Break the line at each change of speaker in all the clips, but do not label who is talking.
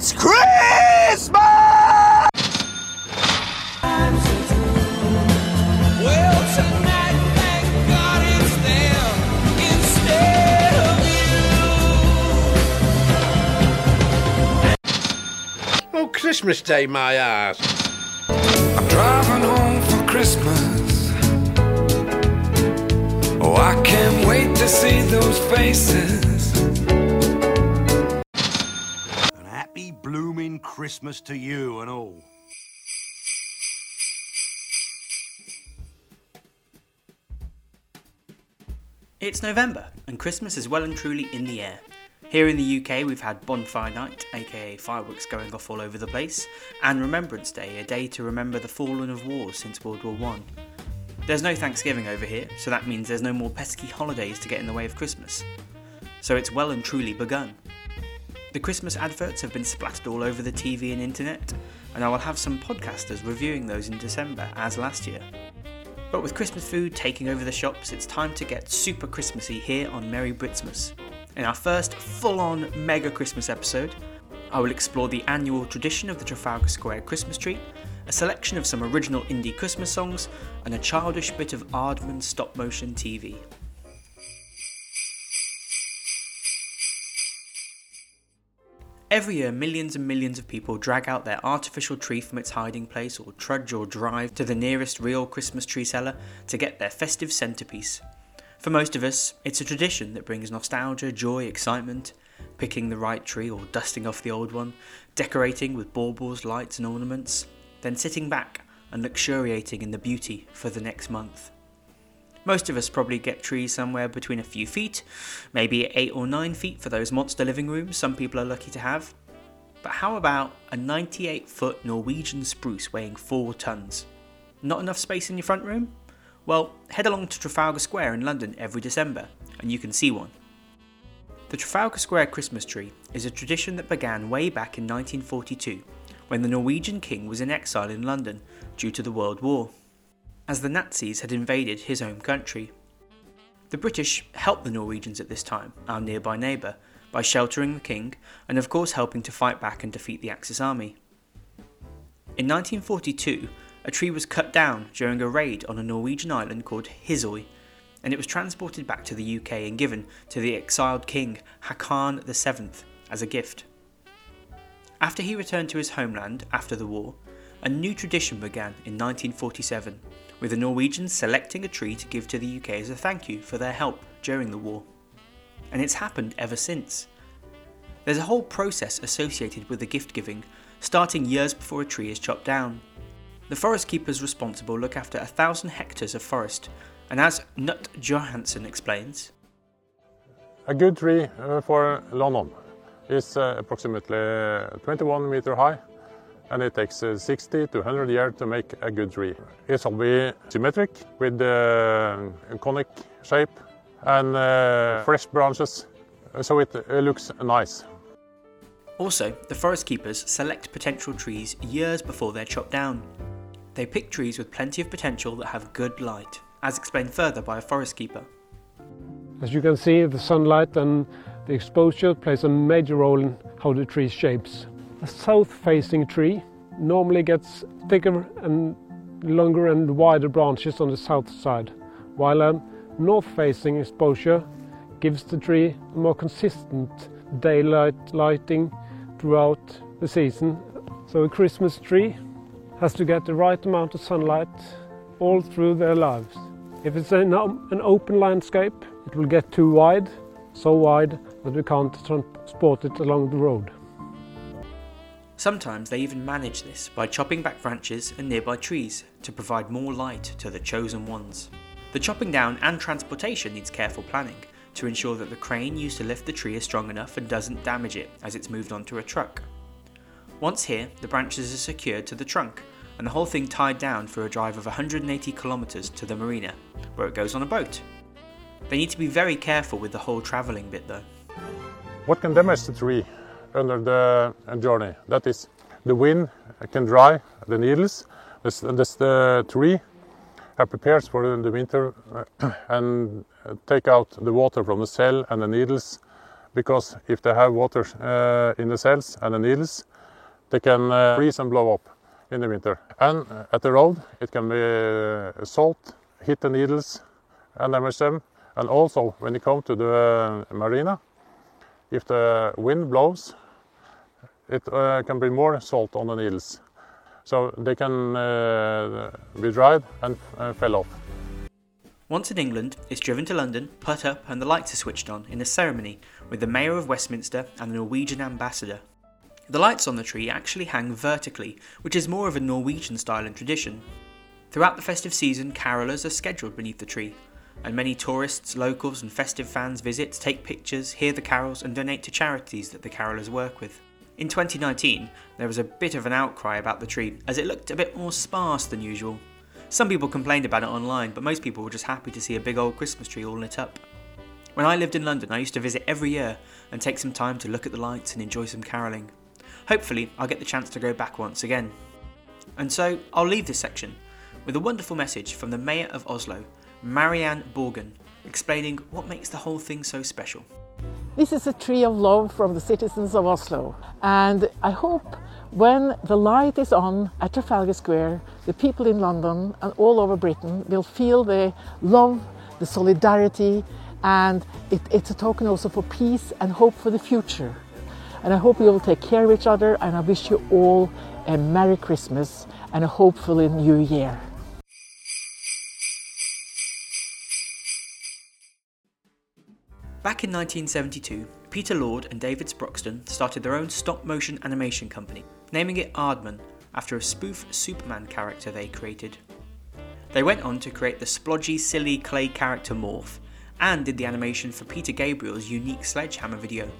It's Christmas!
Well, tonight, thank God it's them instead of you.
Oh, Christmas Day, my ass.
I'm driving home for Christmas. Oh, I can't wait to see those faces.
Christmas to you and all.
It's November, and Christmas is well and truly in the air. Here in the UK, we've had Bonfire Night, aka fireworks going off all over the place, and Remembrance Day, a day to remember the fallen of wars since World War One. There's no Thanksgiving over here, so that means there's no more pesky holidays to get in the way of Christmas. So it's well and truly begun. The Christmas adverts have been splattered all over the TV and internet, and I will have some podcasters reviewing those in December, as last year. But with Christmas food taking over the shops, it's time to get super Christmassy here on Merry Britsmas. In our first full on mega Christmas episode, I will explore the annual tradition of the Trafalgar Square Christmas tree, a selection of some original indie Christmas songs, and a childish bit of Aardman stop motion TV. Every year, millions and millions of people drag out their artificial tree from its hiding place or trudge or drive to the nearest real Christmas tree seller to get their festive centerpiece. For most of us, it's a tradition that brings nostalgia, joy, excitement, picking the right tree or dusting off the old one, decorating with baubles, lights, and ornaments, then sitting back and luxuriating in the beauty for the next month. Most of us probably get trees somewhere between a few feet, maybe 8 or 9 feet for those monster living rooms some people are lucky to have. But how about a 98 foot Norwegian spruce weighing 4 tons? Not enough space in your front room? Well, head along to Trafalgar Square in London every December and you can see one. The Trafalgar Square Christmas tree is a tradition that began way back in 1942 when the Norwegian king was in exile in London due to the World War as the Nazis had invaded his home country. The British helped the Norwegians at this time, our nearby neighbour, by sheltering the king and, of course, helping to fight back and defeat the Axis army. In 1942, a tree was cut down during a raid on a Norwegian island called Hisøy, and it was transported back to the UK and given to the exiled king Haakon VII as a gift. After he returned to his homeland after the war, a new tradition began in 1947 with the Norwegians selecting a tree to give to the UK as a thank you for their help during the war. And it's happened ever since. There's a whole process associated with the gift giving, starting years before a tree is chopped down. The forest keepers responsible look after a thousand hectares of forest, and as Knut Johansson explains,
A good tree uh, for London is uh, approximately 21 meter high and it takes uh, 60 to 100 years to make a good tree. It shall be symmetric with uh, a conic shape and uh, fresh branches so it uh, looks nice.
Also, the forest keepers select potential trees years before they're chopped down. They pick trees with plenty of potential that have good light, as explained further by a forest keeper.
As you can see, the sunlight and the exposure plays a major role in how the tree shapes. A south-facing tree normally gets thicker and longer and wider branches on the south side, while a north-facing exposure gives the tree more consistent daylight lighting throughout the season. So a Christmas tree has to get the right amount of sunlight all through their lives. If it's an, an open landscape, it will get too wide, so wide that we can't transport it along the road.
Sometimes they even manage this by chopping back branches and nearby trees to provide more light to the chosen ones. The chopping down and transportation needs careful planning to ensure that the crane used to lift the tree is strong enough and doesn't damage it as it's moved onto a truck. Once here, the branches are secured to the trunk and the whole thing tied down for a drive of 180 kilometres to the marina, where it goes on a boat. They need to be very careful with the whole travelling bit though.
What can damage the tree under the journey? That is, the wind can dry the needles. This, this the tree are prepared for the winter uh, and take out the water from the cell and the needles because if they have water uh, in the cells and the needles, they can uh, freeze and blow up in the winter. And uh, at the road, it can be uh, salt, hit the needles and damage them. And also, when you come to the uh, marina, if the wind blows, it uh, can be more salt on the needles. So they can uh, be dried and uh, fell off.
Once in England, it's driven to London, put up, and the lights are switched on in a ceremony with the Mayor of Westminster and the Norwegian ambassador. The lights on the tree actually hang vertically, which is more of a Norwegian style and tradition. Throughout the festive season, carolers are scheduled beneath the tree, and many tourists, locals, and festive fans visit, take pictures, hear the carols, and donate to charities that the carolers work with. In 2019, there was a bit of an outcry about the tree, as it looked a bit more sparse than usual. Some people complained about it online, but most people were just happy to see a big old Christmas tree all lit up. When I lived in London, I used to visit every year and take some time to look at the lights and enjoy some carolling. Hopefully, I'll get the chance to go back once again. And so, I'll leave this section with a wonderful message from the Mayor of Oslo, Marianne Borgen, explaining what makes the whole thing so special.
This is a tree of love from the citizens of Oslo, and I hope when the light is on at Trafalgar Square, the people in London and all over Britain will feel the love, the solidarity, and it, it's a token also for peace and hope for the future. And I hope you will take care of each other, and I wish you all a Merry Christmas and a hopefully New Year.
Back in 1972, Peter Lord and David Sproxton started their own stop motion animation company, naming it Aardman after a spoof Superman character they created. They went on to create the splodgy, silly clay character Morph and did the animation for Peter Gabriel's unique Sledgehammer video.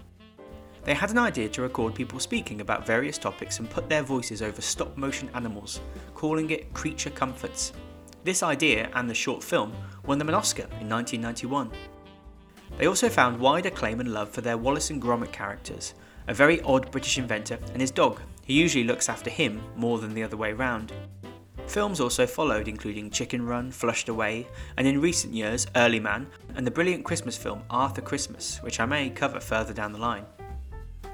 They had an idea to record people speaking about various topics and put their voices over stop motion animals, calling it Creature Comforts. This idea and the short film won them an Oscar in 1991. They also found wide acclaim and love for their Wallace and Gromit characters, a very odd British inventor and his dog, who usually looks after him more than the other way round. Films also followed, including Chicken Run, Flushed Away, and in recent years, Early Man, and the brilliant Christmas film Arthur Christmas, which I may cover further down the line.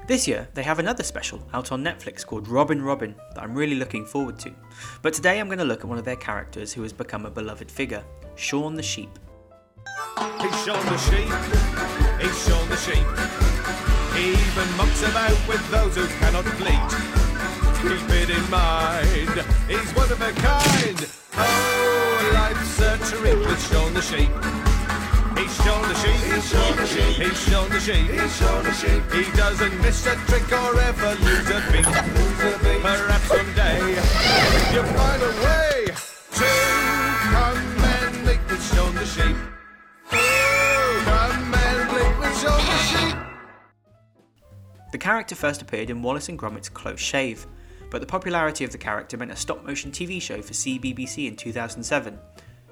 This year, they have another special out on Netflix called Robin Robin that I'm really looking forward to. But today I'm going to look at one of their characters who has become a beloved figure, Shaun the Sheep.
He's Shaun the sheep. He's Shaun the sheep. He even mucks about with those who cannot bleat. Keep it in mind. He's one of a kind. Oh, life's a treat with Shaun the sheep. He's Shaun the sheep. He's Shaun the sheep. He's Shaun the sheep. He's Shaun the sheep. He doesn't miss a trick or ever lose a beat. Perhaps someday you'll find a way
character first appeared in Wallace and Gromit's Close Shave, but the popularity of the character meant a stop motion TV show for CBBC in 2007.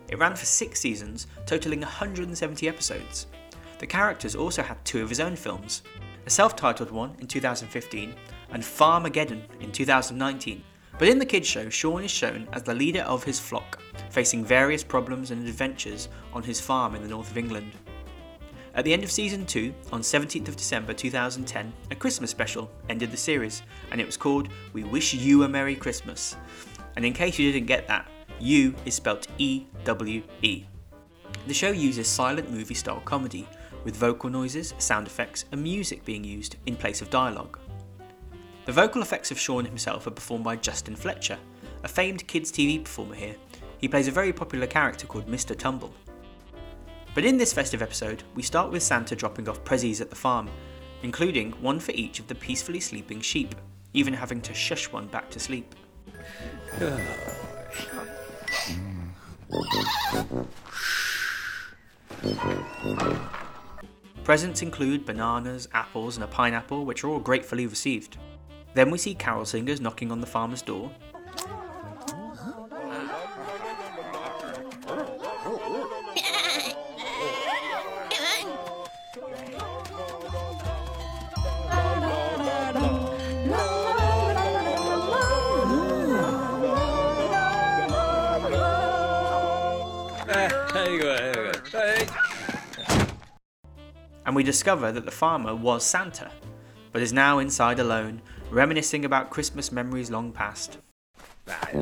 It ran for six seasons, totaling 170 episodes. The characters also had two of his own films a self titled one in 2015 and Farmageddon in 2019. But in the kids' show, Shaun is shown as the leader of his flock, facing various problems and adventures on his farm in the north of England. At the end of season 2, on 17th of December 2010, a Christmas special ended the series, and it was called We Wish You a Merry Christmas. And in case you didn't get that, U is spelt E W E. The show uses silent movie style comedy, with vocal noises, sound effects, and music being used in place of dialogue. The vocal effects of Shaun himself are performed by Justin Fletcher, a famed kids' TV performer here. He plays a very popular character called Mr. Tumble. But in this festive episode, we start with Santa dropping off prezzies at the farm, including one for each of the peacefully sleeping sheep, even having to shush one back to sleep. Presents include bananas, apples, and a pineapple, which are all gratefully received. Then we see carol singers knocking on the farmer's door. And we discover that the farmer was Santa, but is now inside alone, reminiscing about Christmas memories long past.
Hey!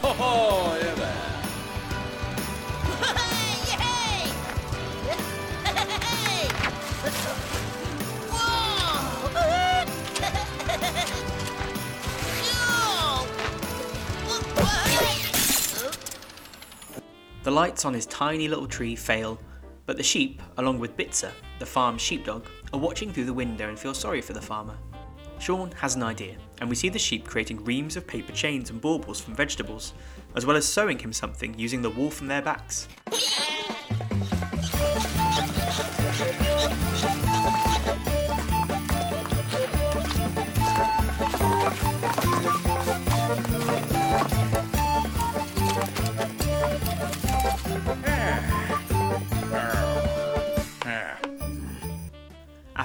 Ho ho! Yeah,
The lights on his tiny little tree fail, but the sheep, along with Bitzer, the farm's sheepdog, are watching through the window and feel sorry for the farmer. Shaun has an idea, and we see the sheep creating reams of paper chains and baubles from vegetables, as well as sewing him something using the wool from their backs.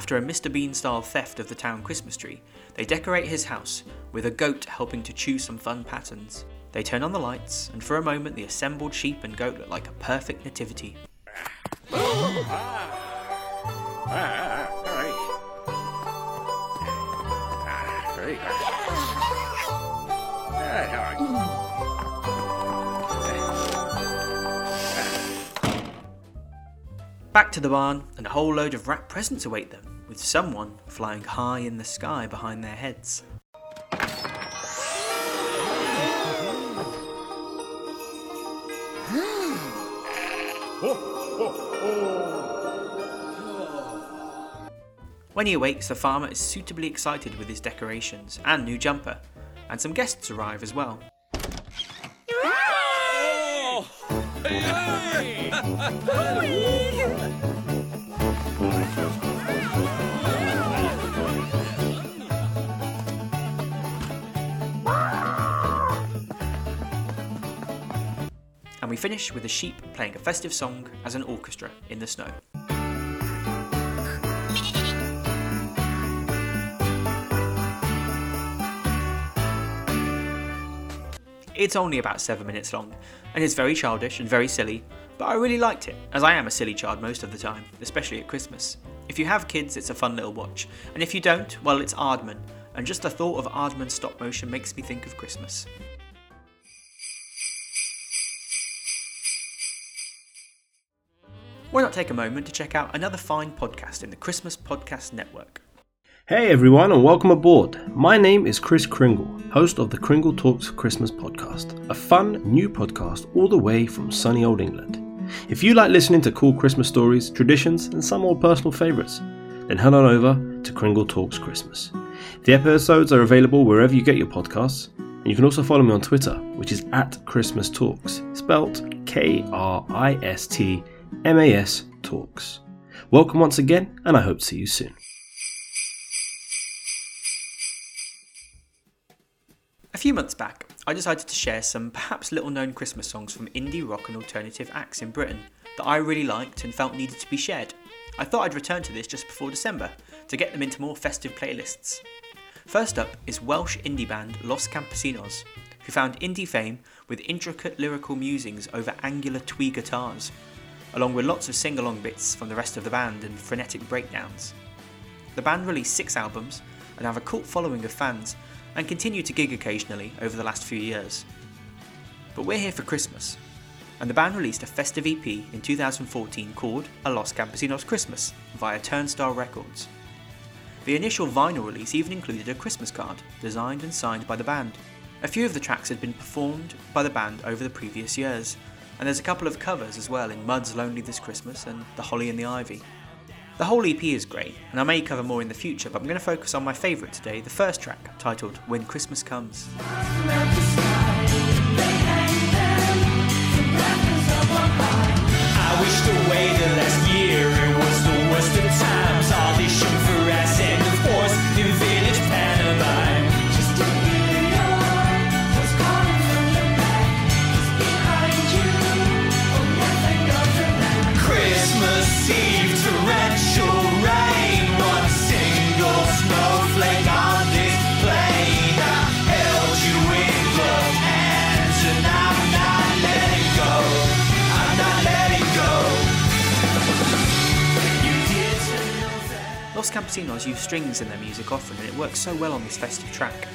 After a Mr. Bean style theft of the town Christmas tree, they decorate his house, with a goat helping to choose some fun patterns. They turn on the lights, and for a moment the assembled sheep and goat look like a perfect nativity. Back to the barn, and a whole load of wrapped presents await them, with someone flying high in the sky behind their heads. When he awakes, the farmer is suitably excited with his decorations and new jumper, and some guests arrive as well. And we finish with the sheep playing a festive song as an orchestra in the snow. It's only about 7 minutes long, and it's very childish and very silly, but I really liked it, as I am a silly child most of the time, especially at Christmas. If you have kids, it's a fun little watch, and if you don't, well, it's Aardman, and just the thought of Aardman stop motion makes me think of Christmas. Why not take a moment to check out another fine podcast in the Christmas Podcast Network?
Hey everyone, and welcome aboard. My name is Kris Kringle, host of the Kringle Talks Christmas podcast, a fun new podcast all the way from sunny old England. If you like listening to cool Christmas stories, traditions, and some old personal favourites, then head on over to Kringle Talks Christmas. The episodes are available wherever you get your podcasts, and you can also follow me on Twitter, which is at Christmas Talks, spelt K R I S T M A S Talks. Welcome once again, and I hope to see you soon.
A few months back, I decided to share some perhaps little known Christmas songs from indie rock and alternative acts in Britain that I really liked and felt needed to be shared. I thought I'd return to this just before December to get them into more festive playlists. First up is Welsh indie band Los Campesinos, who found indie fame with intricate lyrical musings over angular twee guitars, along with lots of sing along bits from the rest of the band and frenetic breakdowns. The band released six albums and have a cult following of fans and continue to gig occasionally over the last few years. But we're here for Christmas, and the band released a festive EP in 2014 called A Los Campesinos Christmas via Turnstile Records. The initial vinyl release even included a Christmas card, designed and signed by the band. A few of the tracks had been performed by the band over the previous years, and there's a couple of covers as well in Mud's Lonely This Christmas and The Holly and the Ivy. The whole EP is great, and I may cover more in the future, but I'm going to focus on my favourite today, the first track, titled When Christmas Comes. Strings in their music often, and it works so well on this festive track.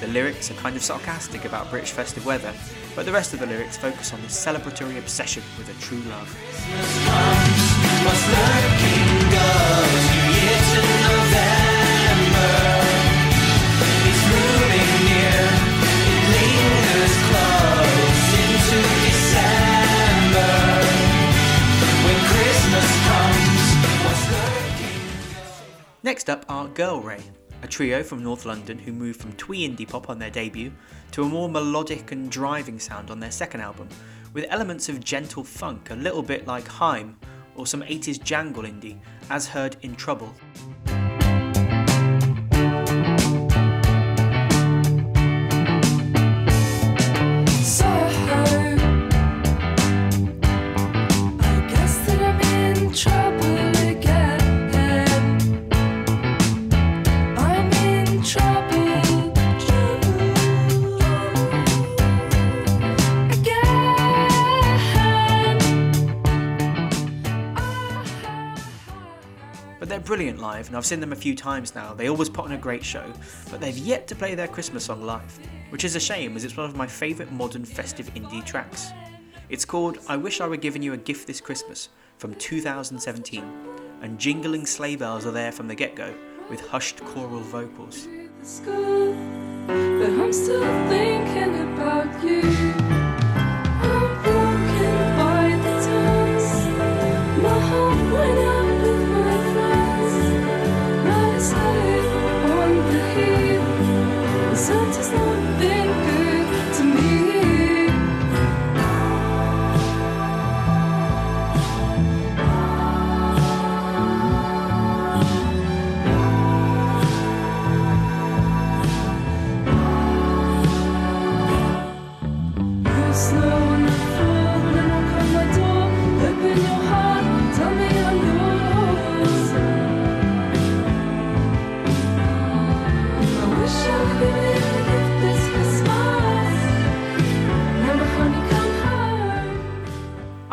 The lyrics are kind of sarcastic about British festive weather, but the rest of the lyrics focus on this celebratory obsession with a true love. Trio from North London who moved from twee indie pop on their debut to a more melodic and driving sound on their second album, with elements of gentle funk, a little bit like Haim or some 80s jangle indie, as heard in Trouble. Live, and I've seen them a few times now. They always put on a great show, but they've yet to play their Christmas song live, which is a shame as it's one of my favourite modern festive indie tracks. It's called I Wish I Were Giving You a Gift This Christmas from 2017, and jingling sleigh bells are there from the get go with hushed choral vocals.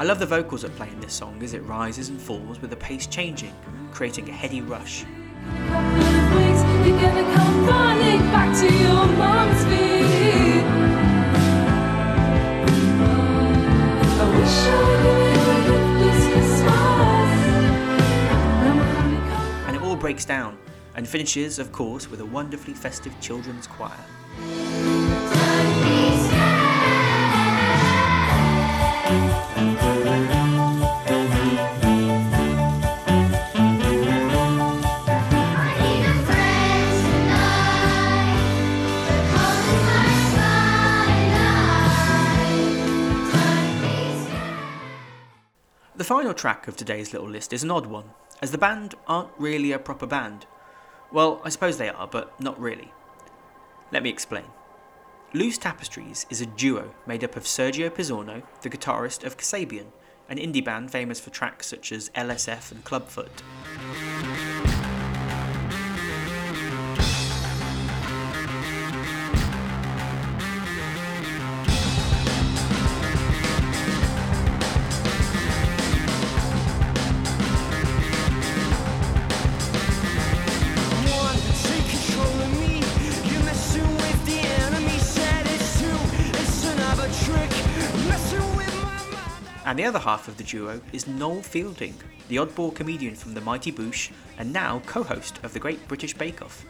I
love the vocals that play in this song as it rises and falls with the pace changing, creating a heady rush. And it all breaks down and finishes, of course, with a wonderfully festive children's choir. The final track of today's little list is an odd one, as the band aren't really a proper band. Well, I suppose they are, but not really. Let me explain. Loose Tapestries is a duo made up of Sergio Pizzorno, the guitarist of Kasabian, an indie band famous for tracks such as LSF and Clubfoot. And the other half of the duo is Noel Fielding, the oddball comedian from The Mighty Boosh and now co host of the Great British Bake Off.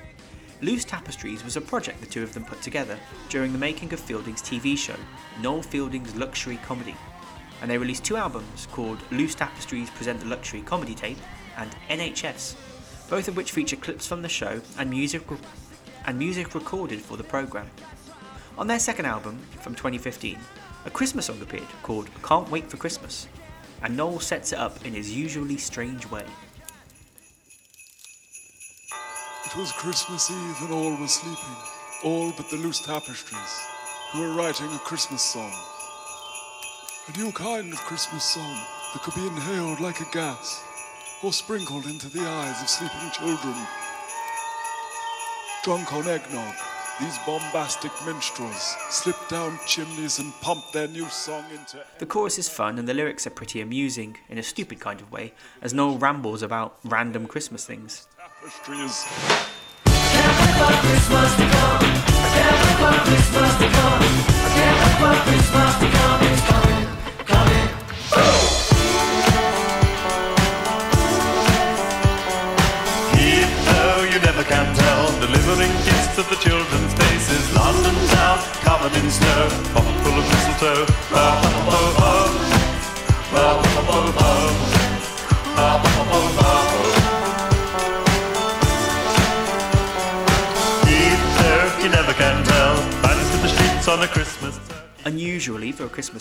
Loose Tapestries was a project the two of them put together during the making of Fielding's TV show, Noel Fielding's Luxury Comedy. And they released two albums called Loose Tapestries Present the Luxury Comedy Tape and NHS, both of which feature clips from the show and music, re- and music recorded for the programme. On their second album, from 2015, a Christmas song appeared called Can't Wait for Christmas, and Noel sets it up in his usually strange way.
It was Christmas Eve and all was sleeping, all but the loose tapestries, who were writing a Christmas song. A new kind of Christmas song that could be inhaled like a gas, or sprinkled into the eyes of sleeping children. Drunk on eggnog, these bombastic minstrels slipped down chimneys and pumped their new song into
The chorus is fun and the lyrics are pretty amusing, in a stupid kind of way, as Noel rambles about random Christmas things.
tapestries.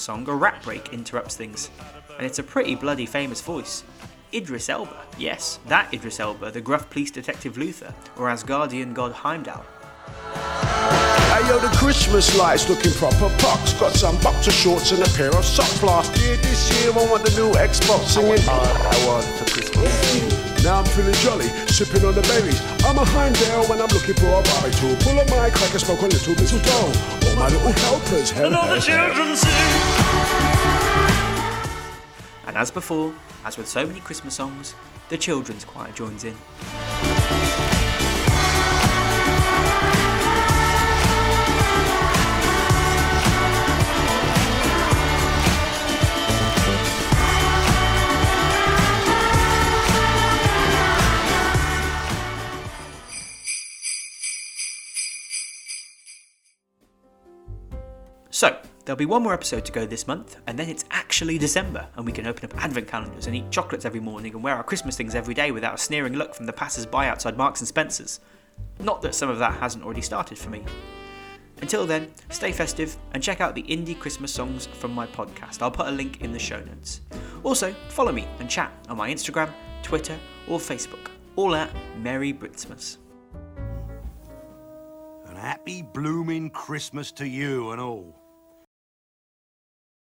Song, a rap break interrupts things, and it's a pretty bloody famous voice. Idris Elba, yes, that Idris Elba, the gruff police detective Luther, or Asgardian god Heimdall.
Hey the Christmas lights looking proper pucks. Got some boxer shorts and a pair of socks last year. This year I want the new Xbox singing. I want for Christmas. Now I'm feeling jolly, sipping on the berries. I'm a Heimdall when I'm looking for a Barbie tool. Pull a my like I smoke a little mistletoe. All my little helpers, hell,
And all the children sing.
And as before, as with so many Christmas songs, the children's choir joins in. So, there'll be one more episode to go this month, and then it's actually December, and we can open up advent calendars and eat chocolates every morning and wear our Christmas things every day without a sneering look from the passers by outside Marks and Spencer's. Not that some of that hasn't already started for me. Until then, stay festive and check out the indie Christmas songs from my podcast. I'll put a link in the show notes. Also, follow me and chat on my Instagram, Twitter, or Facebook, all at Merry Britsmas.
And happy blooming Christmas to you and all.